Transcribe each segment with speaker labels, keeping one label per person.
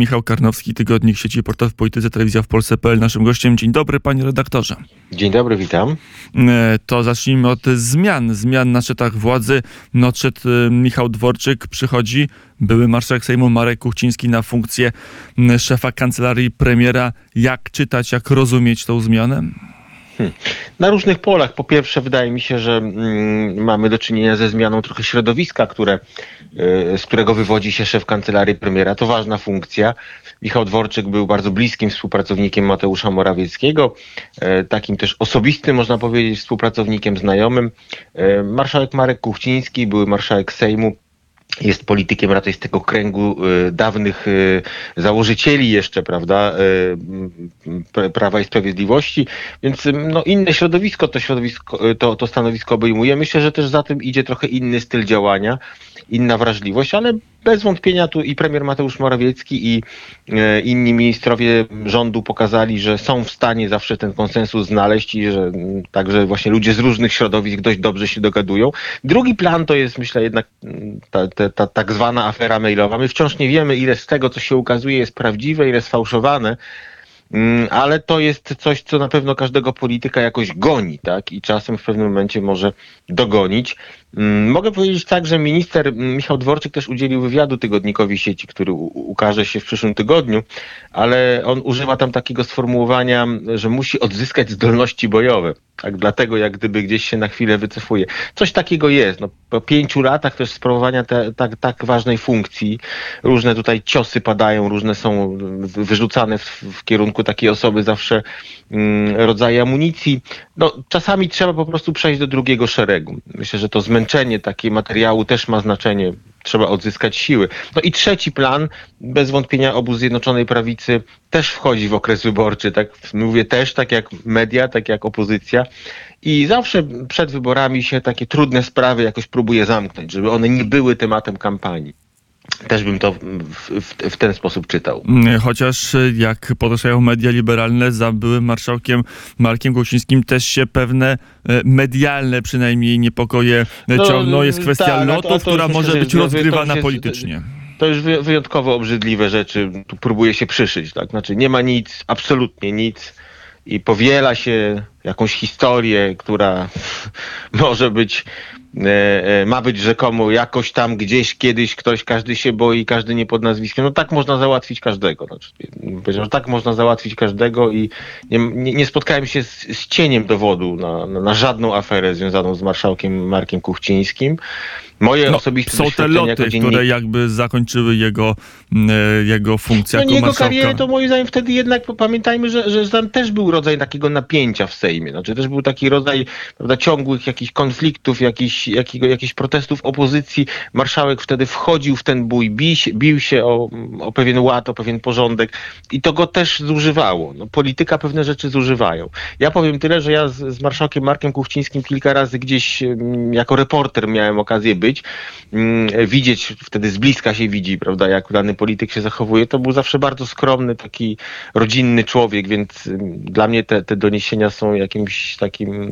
Speaker 1: Michał Karnowski, Tygodnik Sieci Portal w Polityce, Telewizja w Polsce.pl. Naszym gościem. Dzień dobry, panie redaktorze.
Speaker 2: Dzień dobry, witam.
Speaker 1: E, to zacznijmy od zmian. Zmian na szczytach władzy. Odszedł Michał Dworczyk, przychodzi były marszałek Sejmu Marek Kuchciński na funkcję szefa kancelarii premiera. Jak czytać, jak rozumieć tą zmianę?
Speaker 2: Hmm. Na różnych polach. Po pierwsze, wydaje mi się, że mm, mamy do czynienia ze zmianą trochę środowiska, które, y, z którego wywodzi się szef kancelarii premiera. To ważna funkcja. Michał Dworczyk był bardzo bliskim współpracownikiem Mateusza Morawieckiego, y, takim też osobistym, można powiedzieć, współpracownikiem, znajomym. Y, marszałek Marek Kuchciński, były marszałek Sejmu, jest politykiem raczej z tego kręgu y, dawnych y, założycieli jeszcze, prawda, y, Prawa i Sprawiedliwości, więc no, inne środowisko to środowisko, to, to stanowisko obejmuje. Myślę, że też za tym idzie trochę inny styl działania, inna wrażliwość, ale bez wątpienia tu i premier Mateusz Morawiecki i e, inni ministrowie rządu pokazali, że są w stanie zawsze ten konsensus znaleźć i że mm, także właśnie ludzie z różnych środowisk dość dobrze się dogadują. Drugi plan to jest myślę jednak mm, ta, ta, ta tak zwana afera mailowa. My wciąż nie wiemy ile z tego, co się ukazuje jest prawdziwe, ile sfałszowane, ale to jest coś, co na pewno każdego polityka jakoś goni, tak? I czasem w pewnym momencie może dogonić. Mm, mogę powiedzieć tak, że minister mm, Michał Dworczyk też udzielił wywiadu tygodnikowi sieci, który ukaże się w przyszłym tygodniu, ale on używa tam takiego sformułowania, że musi odzyskać zdolności bojowe. Tak, dlatego jak gdyby gdzieś się na chwilę wycofuje. Coś takiego jest. No, po pięciu latach też sprawowania te, tak, tak ważnej funkcji, różne tutaj ciosy padają, różne są wyrzucane w, w kierunku takiej osoby zawsze mm, rodzaje amunicji. No, czasami trzeba po prostu przejść do drugiego szeregu. Myślę, że to zmęczenie takiego materiału też ma znaczenie. Trzeba odzyskać siły. No i trzeci plan, bez wątpienia obóz Zjednoczonej Prawicy też wchodzi w okres wyborczy. Tak mówię też, tak jak media, tak jak opozycja. I zawsze przed wyborami się takie trudne sprawy jakoś próbuje zamknąć, żeby one nie były tematem kampanii. Też bym to w, w, w, ten sposób czytał.
Speaker 1: Mm, chociaż e, jak podkreślają media liberalne, za byłym marszałkiem Markiem Głosińskim też się pewne e, medialne przynajmniej niepokoje no, ciągną. Jest kwestia tak, lotów, która może być rozgrywana jest, politycznie.
Speaker 2: To już wyjątkowo obrzydliwe rzeczy. Tu próbuje się przyszyć. Tak? Znaczy nie ma nic, absolutnie nic i powiela się jakąś historię, która może być ma być rzekomo jakoś tam gdzieś kiedyś ktoś, każdy się boi, każdy nie pod nazwiskiem. No tak można załatwić każdego. Znaczy, powiedział, że tak można załatwić każdego i nie, nie, nie spotkałem się z, z cieniem dowodu na, na, na, żadną aferę związaną z marszałkiem Markiem Kuchcińskim.
Speaker 1: Moje no, osobiste Są te loty, które jakby zakończyły jego, e, jego funkcję no,
Speaker 2: jako jego marszałka. karierę to moim zdaniem wtedy jednak pamiętajmy, że, że tam też był rodzaj takiego napięcia w Sejmie. Znaczy też był taki rodzaj prawda, ciągłych jakichś konfliktów, jakichś, jakiego, jakichś protestów opozycji. Marszałek wtedy wchodził w ten bój, bił się, bił się o, o pewien ład, o pewien porządek i to go też zużywało. No, polityka pewne rzeczy zużywają. Ja powiem tyle, że ja z, z marszałkiem Markiem Kuchcińskim kilka razy gdzieś jako reporter miałem okazję być być, mm, widzieć, wtedy z bliska się widzi, prawda, jak dany polityk się zachowuje. To był zawsze bardzo skromny, taki rodzinny człowiek, więc mm, dla mnie te, te doniesienia są jakimś takim,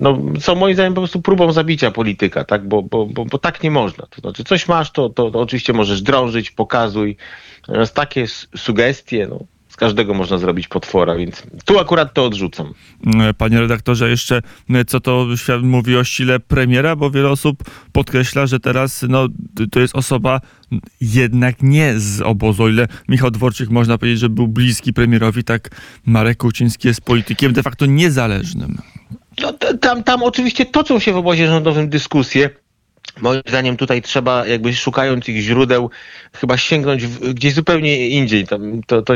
Speaker 2: no, są moim zdaniem po prostu próbą zabicia polityka, tak, bo, bo, bo, bo tak nie można. To znaczy, coś masz, to, to, to oczywiście możesz drążyć, pokazuj. Natomiast takie sugestie, no, z każdego można zrobić potwora, więc tu akurat to odrzucam.
Speaker 1: Panie redaktorze, jeszcze e, co to mówi o sile premiera, bo wiele osób podkreśla, że teraz no, to jest osoba jednak nie z obozu. O ile Michał Dworczyk można powiedzieć, że był bliski premierowi, tak Marek Kuciński jest politykiem de facto niezależnym.
Speaker 2: No, tam, tam oczywiście toczą się w obozie rządowym dyskusje. Moim zdaniem tutaj trzeba, jakby szukając ich źródeł, chyba sięgnąć w, gdzieś zupełnie indziej. To, to, to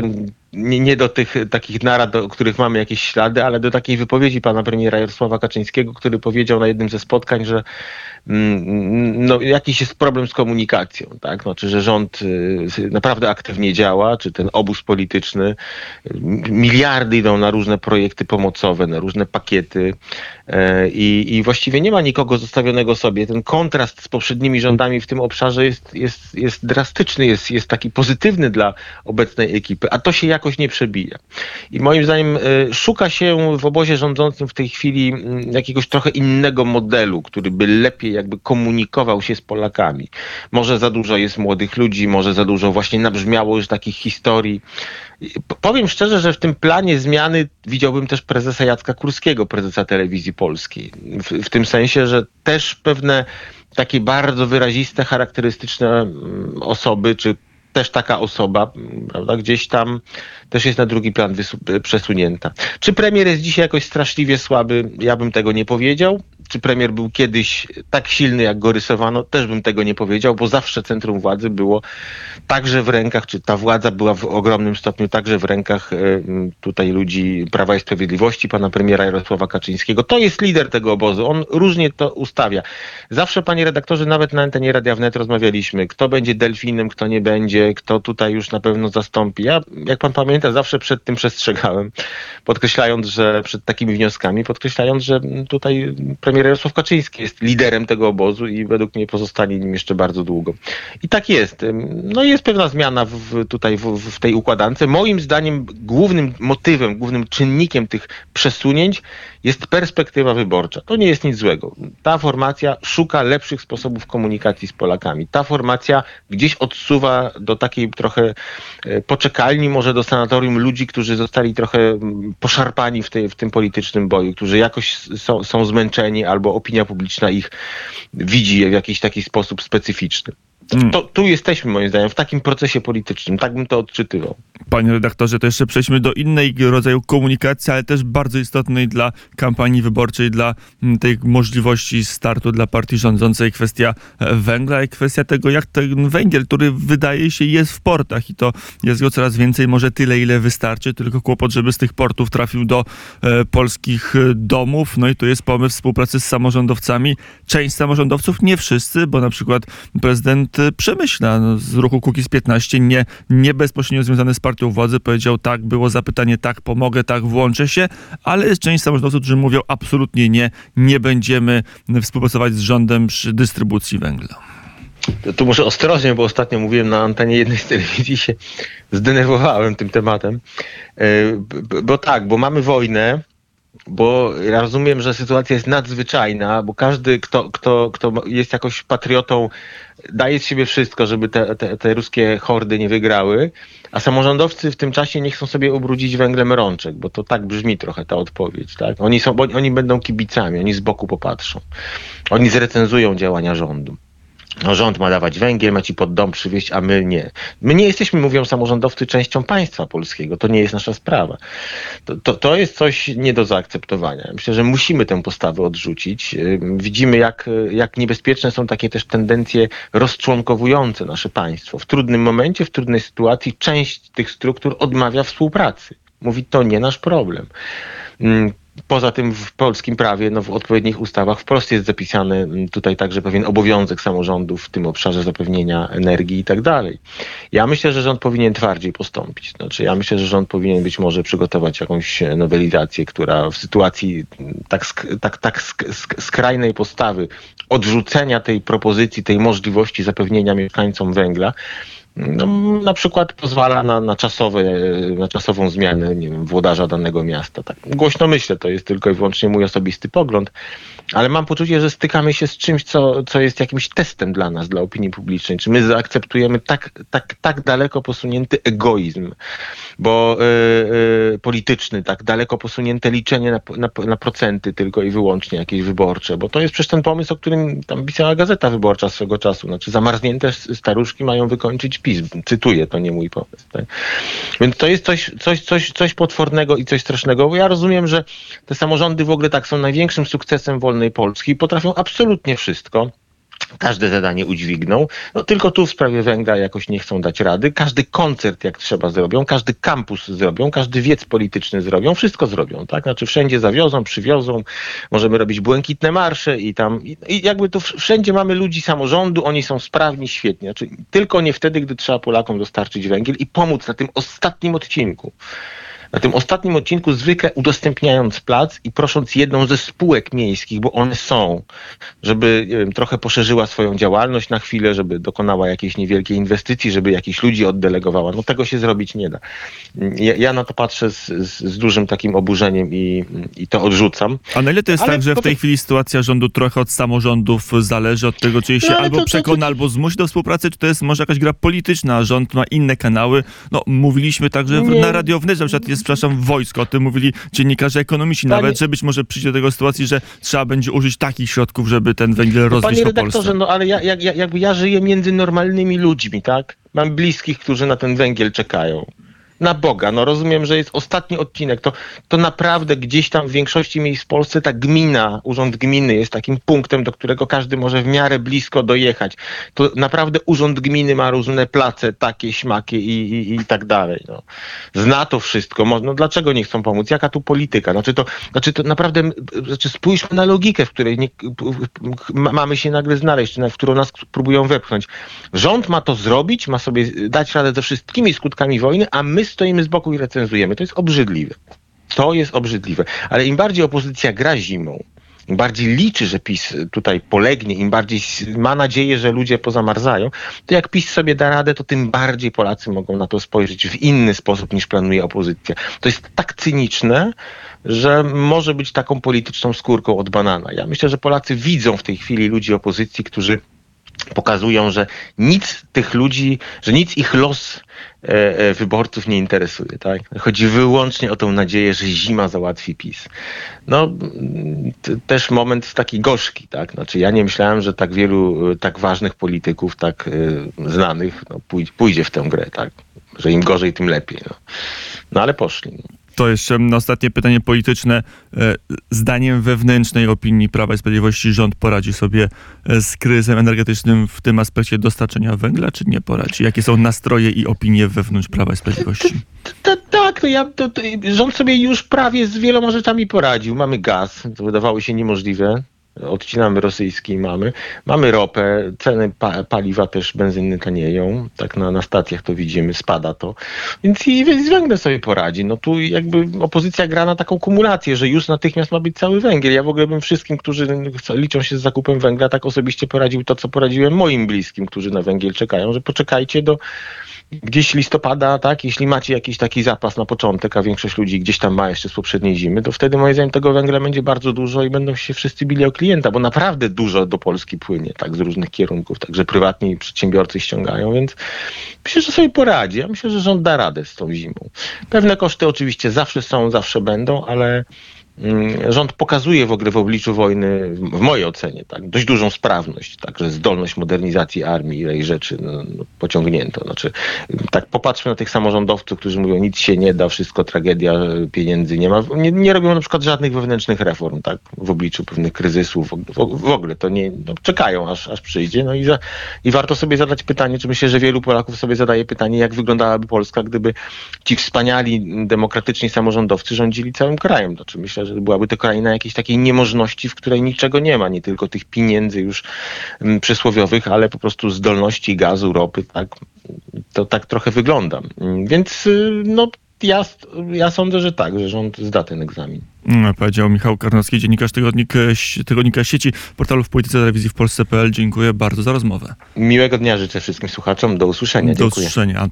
Speaker 2: nie, nie, do tych takich narad, do których mamy jakieś ślady, ale do takiej wypowiedzi pana premiera Jarosława Kaczyńskiego, który powiedział na jednym ze spotkań, że mm, no, jakiś jest problem z komunikacją, tak? Znaczy, że rząd y, naprawdę aktywnie działa, czy ten obóz polityczny, miliardy idą na różne projekty pomocowe, na różne pakiety i, i właściwie nie ma nikogo zostawionego sobie. Ten kontrast z poprzednimi rządami w tym obszarze jest, jest, jest drastyczny, jest, jest taki pozytywny dla obecnej ekipy, a to się jak jakoś nie przebija. I moim zdaniem y, szuka się w obozie rządzącym w tej chwili mm, jakiegoś trochę innego modelu, który by lepiej jakby komunikował się z Polakami. Może za dużo jest młodych ludzi, może za dużo właśnie nabrzmiało już takich historii. Powiem szczerze, że w tym planie zmiany widziałbym też prezesa Jacka Kurskiego, prezesa telewizji polskiej. W, w tym sensie, że też pewne takie bardzo wyraziste, charakterystyczne mm, osoby, czy też taka osoba, prawda, gdzieś tam też jest na drugi plan wysu- przesunięta. Czy premier jest dzisiaj jakoś straszliwie słaby? Ja bym tego nie powiedział. Czy premier był kiedyś tak silny, jak go rysowano? Też bym tego nie powiedział, bo zawsze centrum władzy było także w rękach, czy ta władza była w ogromnym stopniu także w rękach e, tutaj ludzi Prawa i Sprawiedliwości, pana premiera Jarosława Kaczyńskiego. To jest lider tego obozu. On różnie to ustawia. Zawsze, panie redaktorze, nawet na antenie Radia Wnet rozmawialiśmy, kto będzie delfinem, kto nie będzie, kto tutaj już na pewno zastąpi. Ja, jak pan pamięta, zawsze przed tym przestrzegałem, podkreślając, że przed takimi wnioskami, podkreślając, że tutaj premier Jarosław Kaczyński jest liderem tego obozu i według mnie pozostanie nim jeszcze bardzo długo. I tak jest. No jest pewna zmiana w, tutaj w, w tej układance. Moim zdaniem głównym motywem, głównym czynnikiem tych przesunięć jest perspektywa wyborcza. To nie jest nic złego. Ta formacja szuka lepszych sposobów komunikacji z Polakami. Ta formacja gdzieś odsuwa do takiej trochę e, poczekalni, może do sanatorium ludzi, którzy zostali trochę mm, poszarpani w, tej, w tym politycznym boju, którzy jakoś są, są zmęczeni albo opinia publiczna ich widzi w jakiś taki sposób specyficzny.
Speaker 1: Mm.
Speaker 2: To, tu jesteśmy moim zdaniem w takim procesie politycznym. Tak bym to odczytywał.
Speaker 1: Panie redaktorze, to jeszcze przejdźmy do innej rodzaju komunikacji, ale też bardzo istotnej dla kampanii wyborczej, dla mm, tej możliwości startu dla partii rządzącej, kwestia e, węgla i kwestia tego, jak ten węgiel, który wydaje się jest w portach i to jest go coraz więcej, może tyle, ile wystarczy, tylko kłopot, żeby z tych portów trafił do e, polskich e, domów. No i tu jest pomysł współpracy z samorządowcami. Część samorządowców, nie wszyscy, bo na przykład prezydent Przemyśla no, z ruchu Kukiz 15, nie, nie bezpośrednio związany z partią władzy, powiedział tak, było zapytanie tak, pomogę, tak, włączę się, ale jest część samorządowców, którzy mówią absolutnie nie, nie będziemy współpracować z rządem przy dystrybucji węgla.
Speaker 2: Tu muszę ostrożnie, bo ostatnio mówiłem na antenie jednej z telewizji, się zdenerwowałem tym tematem. E, Bo tak, bo mamy wojnę, bo rozumiem, że sytuacja jest nadzwyczajna, bo każdy, kto, kto, kto jest jakoś patriotą, daje z siebie wszystko, żeby te, te, te ruskie hordy nie wygrały, a samorządowcy w tym czasie nie chcą sobie ubrudzić węglem rączek, bo to tak brzmi trochę ta odpowiedź. Tak? Oni, są, oni będą kibicami, oni z boku popatrzą. Oni zrecenzują działania rządu. No, rząd ma dawać węgiel, ma ci pod dom przywieźć, a my nie. My nie jesteśmy, mówią samorządowcy, częścią państwa polskiego. To nie jest nasza sprawa. To, to, to jest coś nie do zaakceptowania. Myślę, że musimy tę postawę odrzucić. Widzimy, jak, jak niebezpieczne są takie też tendencje rozczłonkowujące nasze państwo. W trudnym momencie, w trudnej sytuacji część tych struktur odmawia współpracy. Mówi, to nie nasz problem. Poza tym w polskim prawie, no w odpowiednich ustawach wprost jest zapisany tutaj także pewien obowiązek samorządów w tym obszarze zapewnienia energii i tak dalej. Ja myślę, że rząd powinien twardziej postąpić. Znaczy, ja myślę, że rząd powinien być może przygotować jakąś nowelizację, która w sytuacji tak, tak, tak sk- skrajnej postawy odrzucenia tej propozycji, tej możliwości zapewnienia mieszkańcom węgla, no, na przykład pozwala na, na, czasowe, na czasową zmianę nie wiem, włodarza danego miasta. Tak głośno myślę, to jest tylko i wyłącznie mój osobisty pogląd, ale mam poczucie, że stykamy się z czymś, co, co jest jakimś testem dla nas, dla opinii publicznej. Czy my zaakceptujemy tak, tak, tak daleko posunięty egoizm, bo yy, yy, polityczny, tak daleko posunięte liczenie na, na, na procenty tylko i wyłącznie jakieś wyborcze, bo to jest przecież ten pomysł, o którym tam pisała Gazeta Wyborcza swego czasu. Znaczy zamarznięte staruszki mają wykończyć PiS. Cytuję, to nie mój pomysł. Tak? Więc to jest coś, coś, coś, coś potwornego i coś strasznego, bo ja rozumiem, że te samorządy w ogóle tak są największym sukcesem wolnej Polski i potrafią absolutnie wszystko każde zadanie udźwigną. No tylko tu w sprawie węgla jakoś nie chcą dać rady. Każdy koncert jak trzeba zrobią, każdy kampus zrobią, każdy wiec polityczny zrobią, wszystko zrobią, tak? Znaczy wszędzie zawiozą, przywiozą, możemy robić błękitne marsze i tam, i, i jakby to wszędzie mamy ludzi samorządu, oni są sprawni, świetnie. Znaczy, tylko nie wtedy, gdy trzeba Polakom dostarczyć węgiel i pomóc na tym ostatnim odcinku Na tym ostatnim odcinku zwykle udostępniając plac i prosząc jedną ze spółek miejskich, bo one są, żeby wiem, trochę poszerzyła swoją działalność na chwilę, żeby dokonała jakiejś niewielkiej inwestycji, żeby jakichś ludzi oddelegowała. No tego się zrobić nie da. Ja, ja na to patrzę z, z, z dużym takim oburzeniem i, i to odrzucam.
Speaker 1: A na ile to jest
Speaker 2: Ale
Speaker 1: tak, że w
Speaker 2: to-
Speaker 1: tej chwili sytuacja rządu trochę od samorządów zależy od tego, czy się
Speaker 2: No,
Speaker 1: albo
Speaker 2: to- to-
Speaker 1: przekona,
Speaker 2: to-
Speaker 1: albo zmusi do współpracy, czy to jest może jakaś gra polityczna, rząd ma inne kanały. No, mówiliśmy także
Speaker 2: Nie.
Speaker 1: na Radio Wnet, że jest, przepraszam, wojsko, o tym mówili dziennikarze ekonomiści
Speaker 2: Panie-
Speaker 1: nawet, że być może przyjdzie do tego sytuacji, że trzeba będzie użyć takich środków, żeby ten węgiel rozwieść
Speaker 2: Panie redaktorze, no ale ja, ja, ja, jakby ja żyję między normalnymi ludźmi, tak? Mam bliskich, którzy na ten węgiel czekają. Na Boga, no rozumiem, że jest ostatni odcinek. To, to naprawdę gdzieś tam w większości miejsc w Polsce ta gmina, urząd gminy jest takim punktem, do którego każdy może w miarę blisko dojechać. To naprawdę urząd gminy ma różne place, takie, śmakie i, i, i tak dalej. No. Zna to wszystko. No dlaczego nie chcą pomóc? Jaka tu polityka? Znaczy to, znaczy to naprawdę, znaczy spójrzmy na logikę, w której nie, ma- mamy się nagle znaleźć, w którą nas próbują wepchnąć. Rząd ma to zrobić, ma sobie dać radę ze wszystkimi skutkami wojny, a my stoimy z boku i recenzujemy. To jest obrzydliwe. To jest obrzydliwe. Ale im bardziej opozycja gra zimą, im bardziej liczy, że PiS tutaj polegnie, im bardziej ma nadzieję, że ludzie pozamarzają, to jak PiS sobie da radę, to tym bardziej Polacy mogą na to spojrzeć w inny sposób niż planuje opozycja. To jest tak cyniczne, że może być taką polityczną skórką od banana. Ja myślę, że Polacy widzą w tej chwili ludzi opozycji, którzy pokazują, że nic tych ludzi, że nic ich los e, e, wyborców nie interesuje. Tak? Chodzi wyłącznie o tą nadzieję, że zima załatwi PiS. No, też moment taki gorzki. Tak? Znaczy, ja nie myślałem, że tak wielu e, tak ważnych polityków, tak e, znanych, no, pój- pójdzie w tę grę. Tak? Że im gorzej, tym lepiej. No, no ale poszli. No.
Speaker 1: To jeszcze ostatnie pytanie polityczne. E, Zdaniem wewnętrznej opinii Prawa i Sprawiedliwości rząd poradzi sobie e, z kryzysem energetycznym w tym aspekcie dostarczenia węgla, czy nie poradzi? Jakie są nastroje i opinie wewnątrz Prawa i Sprawiedliwości?
Speaker 2: Tak, to ja, to, to, rząd sobie już prawie z wieloma rzeczami poradził. Mamy gaz, to wydawało się niemożliwe. Odcinamy rosyjski mamy. Mamy ropę, ceny pa, paliwa też benzyny tanieją. Tak na, na stacjach to widzimy, spada to. Więc i z węglem sobie poradzi. No tu jakby opozycja gra na taką kumulację, że już natychmiast ma być cały węgiel. Ja w ogóle bym wszystkim, którzy liczą się z zakupem węgla, tak osobiście poradził to, co poradziłem moim bliskim, którzy na węgiel czekają, że poczekajcie do gdzieś listopada, tak, jeśli macie jakiś taki zapas na początek, a większość ludzi gdzieś tam ma jeszcze z poprzedniej zimy, to wtedy moim zdaniem tego węgla będzie bardzo dużo i będą się wszyscy bili o klienta, bo naprawdę dużo do Polski płynie, tak, z różnych kierunków, także prywatni przedsiębiorcy ściągają, więc myślę, że sobie poradzi. Ja myślę, że rząd da radę z tą zimą. Pewne koszty oczywiście zawsze są, zawsze będą, ale rząd pokazuje w ogóle w obliczu wojny, w mojej ocenie, tak, dość dużą sprawność, także zdolność modernizacji armii, ile rzeczy no, no, pociągnięto. Znaczy, tak popatrzmy na tych samorządowców, którzy mówią, nic się nie da, wszystko tragedia, pieniędzy nie ma. Nie, nie robią na przykład żadnych wewnętrznych reform, tak, w obliczu pewnych kryzysów. W, w, w ogóle to nie, no, czekają aż, aż przyjdzie. No i, za, i warto sobie zadać pytanie, czy myślę, że wielu Polaków sobie zadaje pytanie, jak wyglądałaby Polska, gdyby ci wspaniali, demokratyczni samorządowcy rządzili całym krajem. Znaczy, myślę, że byłaby to kraina jakiejś takiej niemożności, w której niczego nie ma, nie tylko tych pieniędzy już mm, przysłowiowych, ale po prostu zdolności gazu, ropy, tak. To tak trochę wygląda. Mm, Więc y, no, ja, ja sądzę, że tak, że rząd zda ten egzamin.
Speaker 1: Mm, Powiedział Michał Karnowski, dziennikarz tygodnik, e, tygodnika sieci portalu w polityce telewizji w Polsce.pl. Dziękuję bardzo za rozmowę.
Speaker 2: Miłego dnia życzę wszystkim słuchaczom. Do usłyszenia.
Speaker 1: Do
Speaker 2: Dziękuję.
Speaker 1: usłyszenia.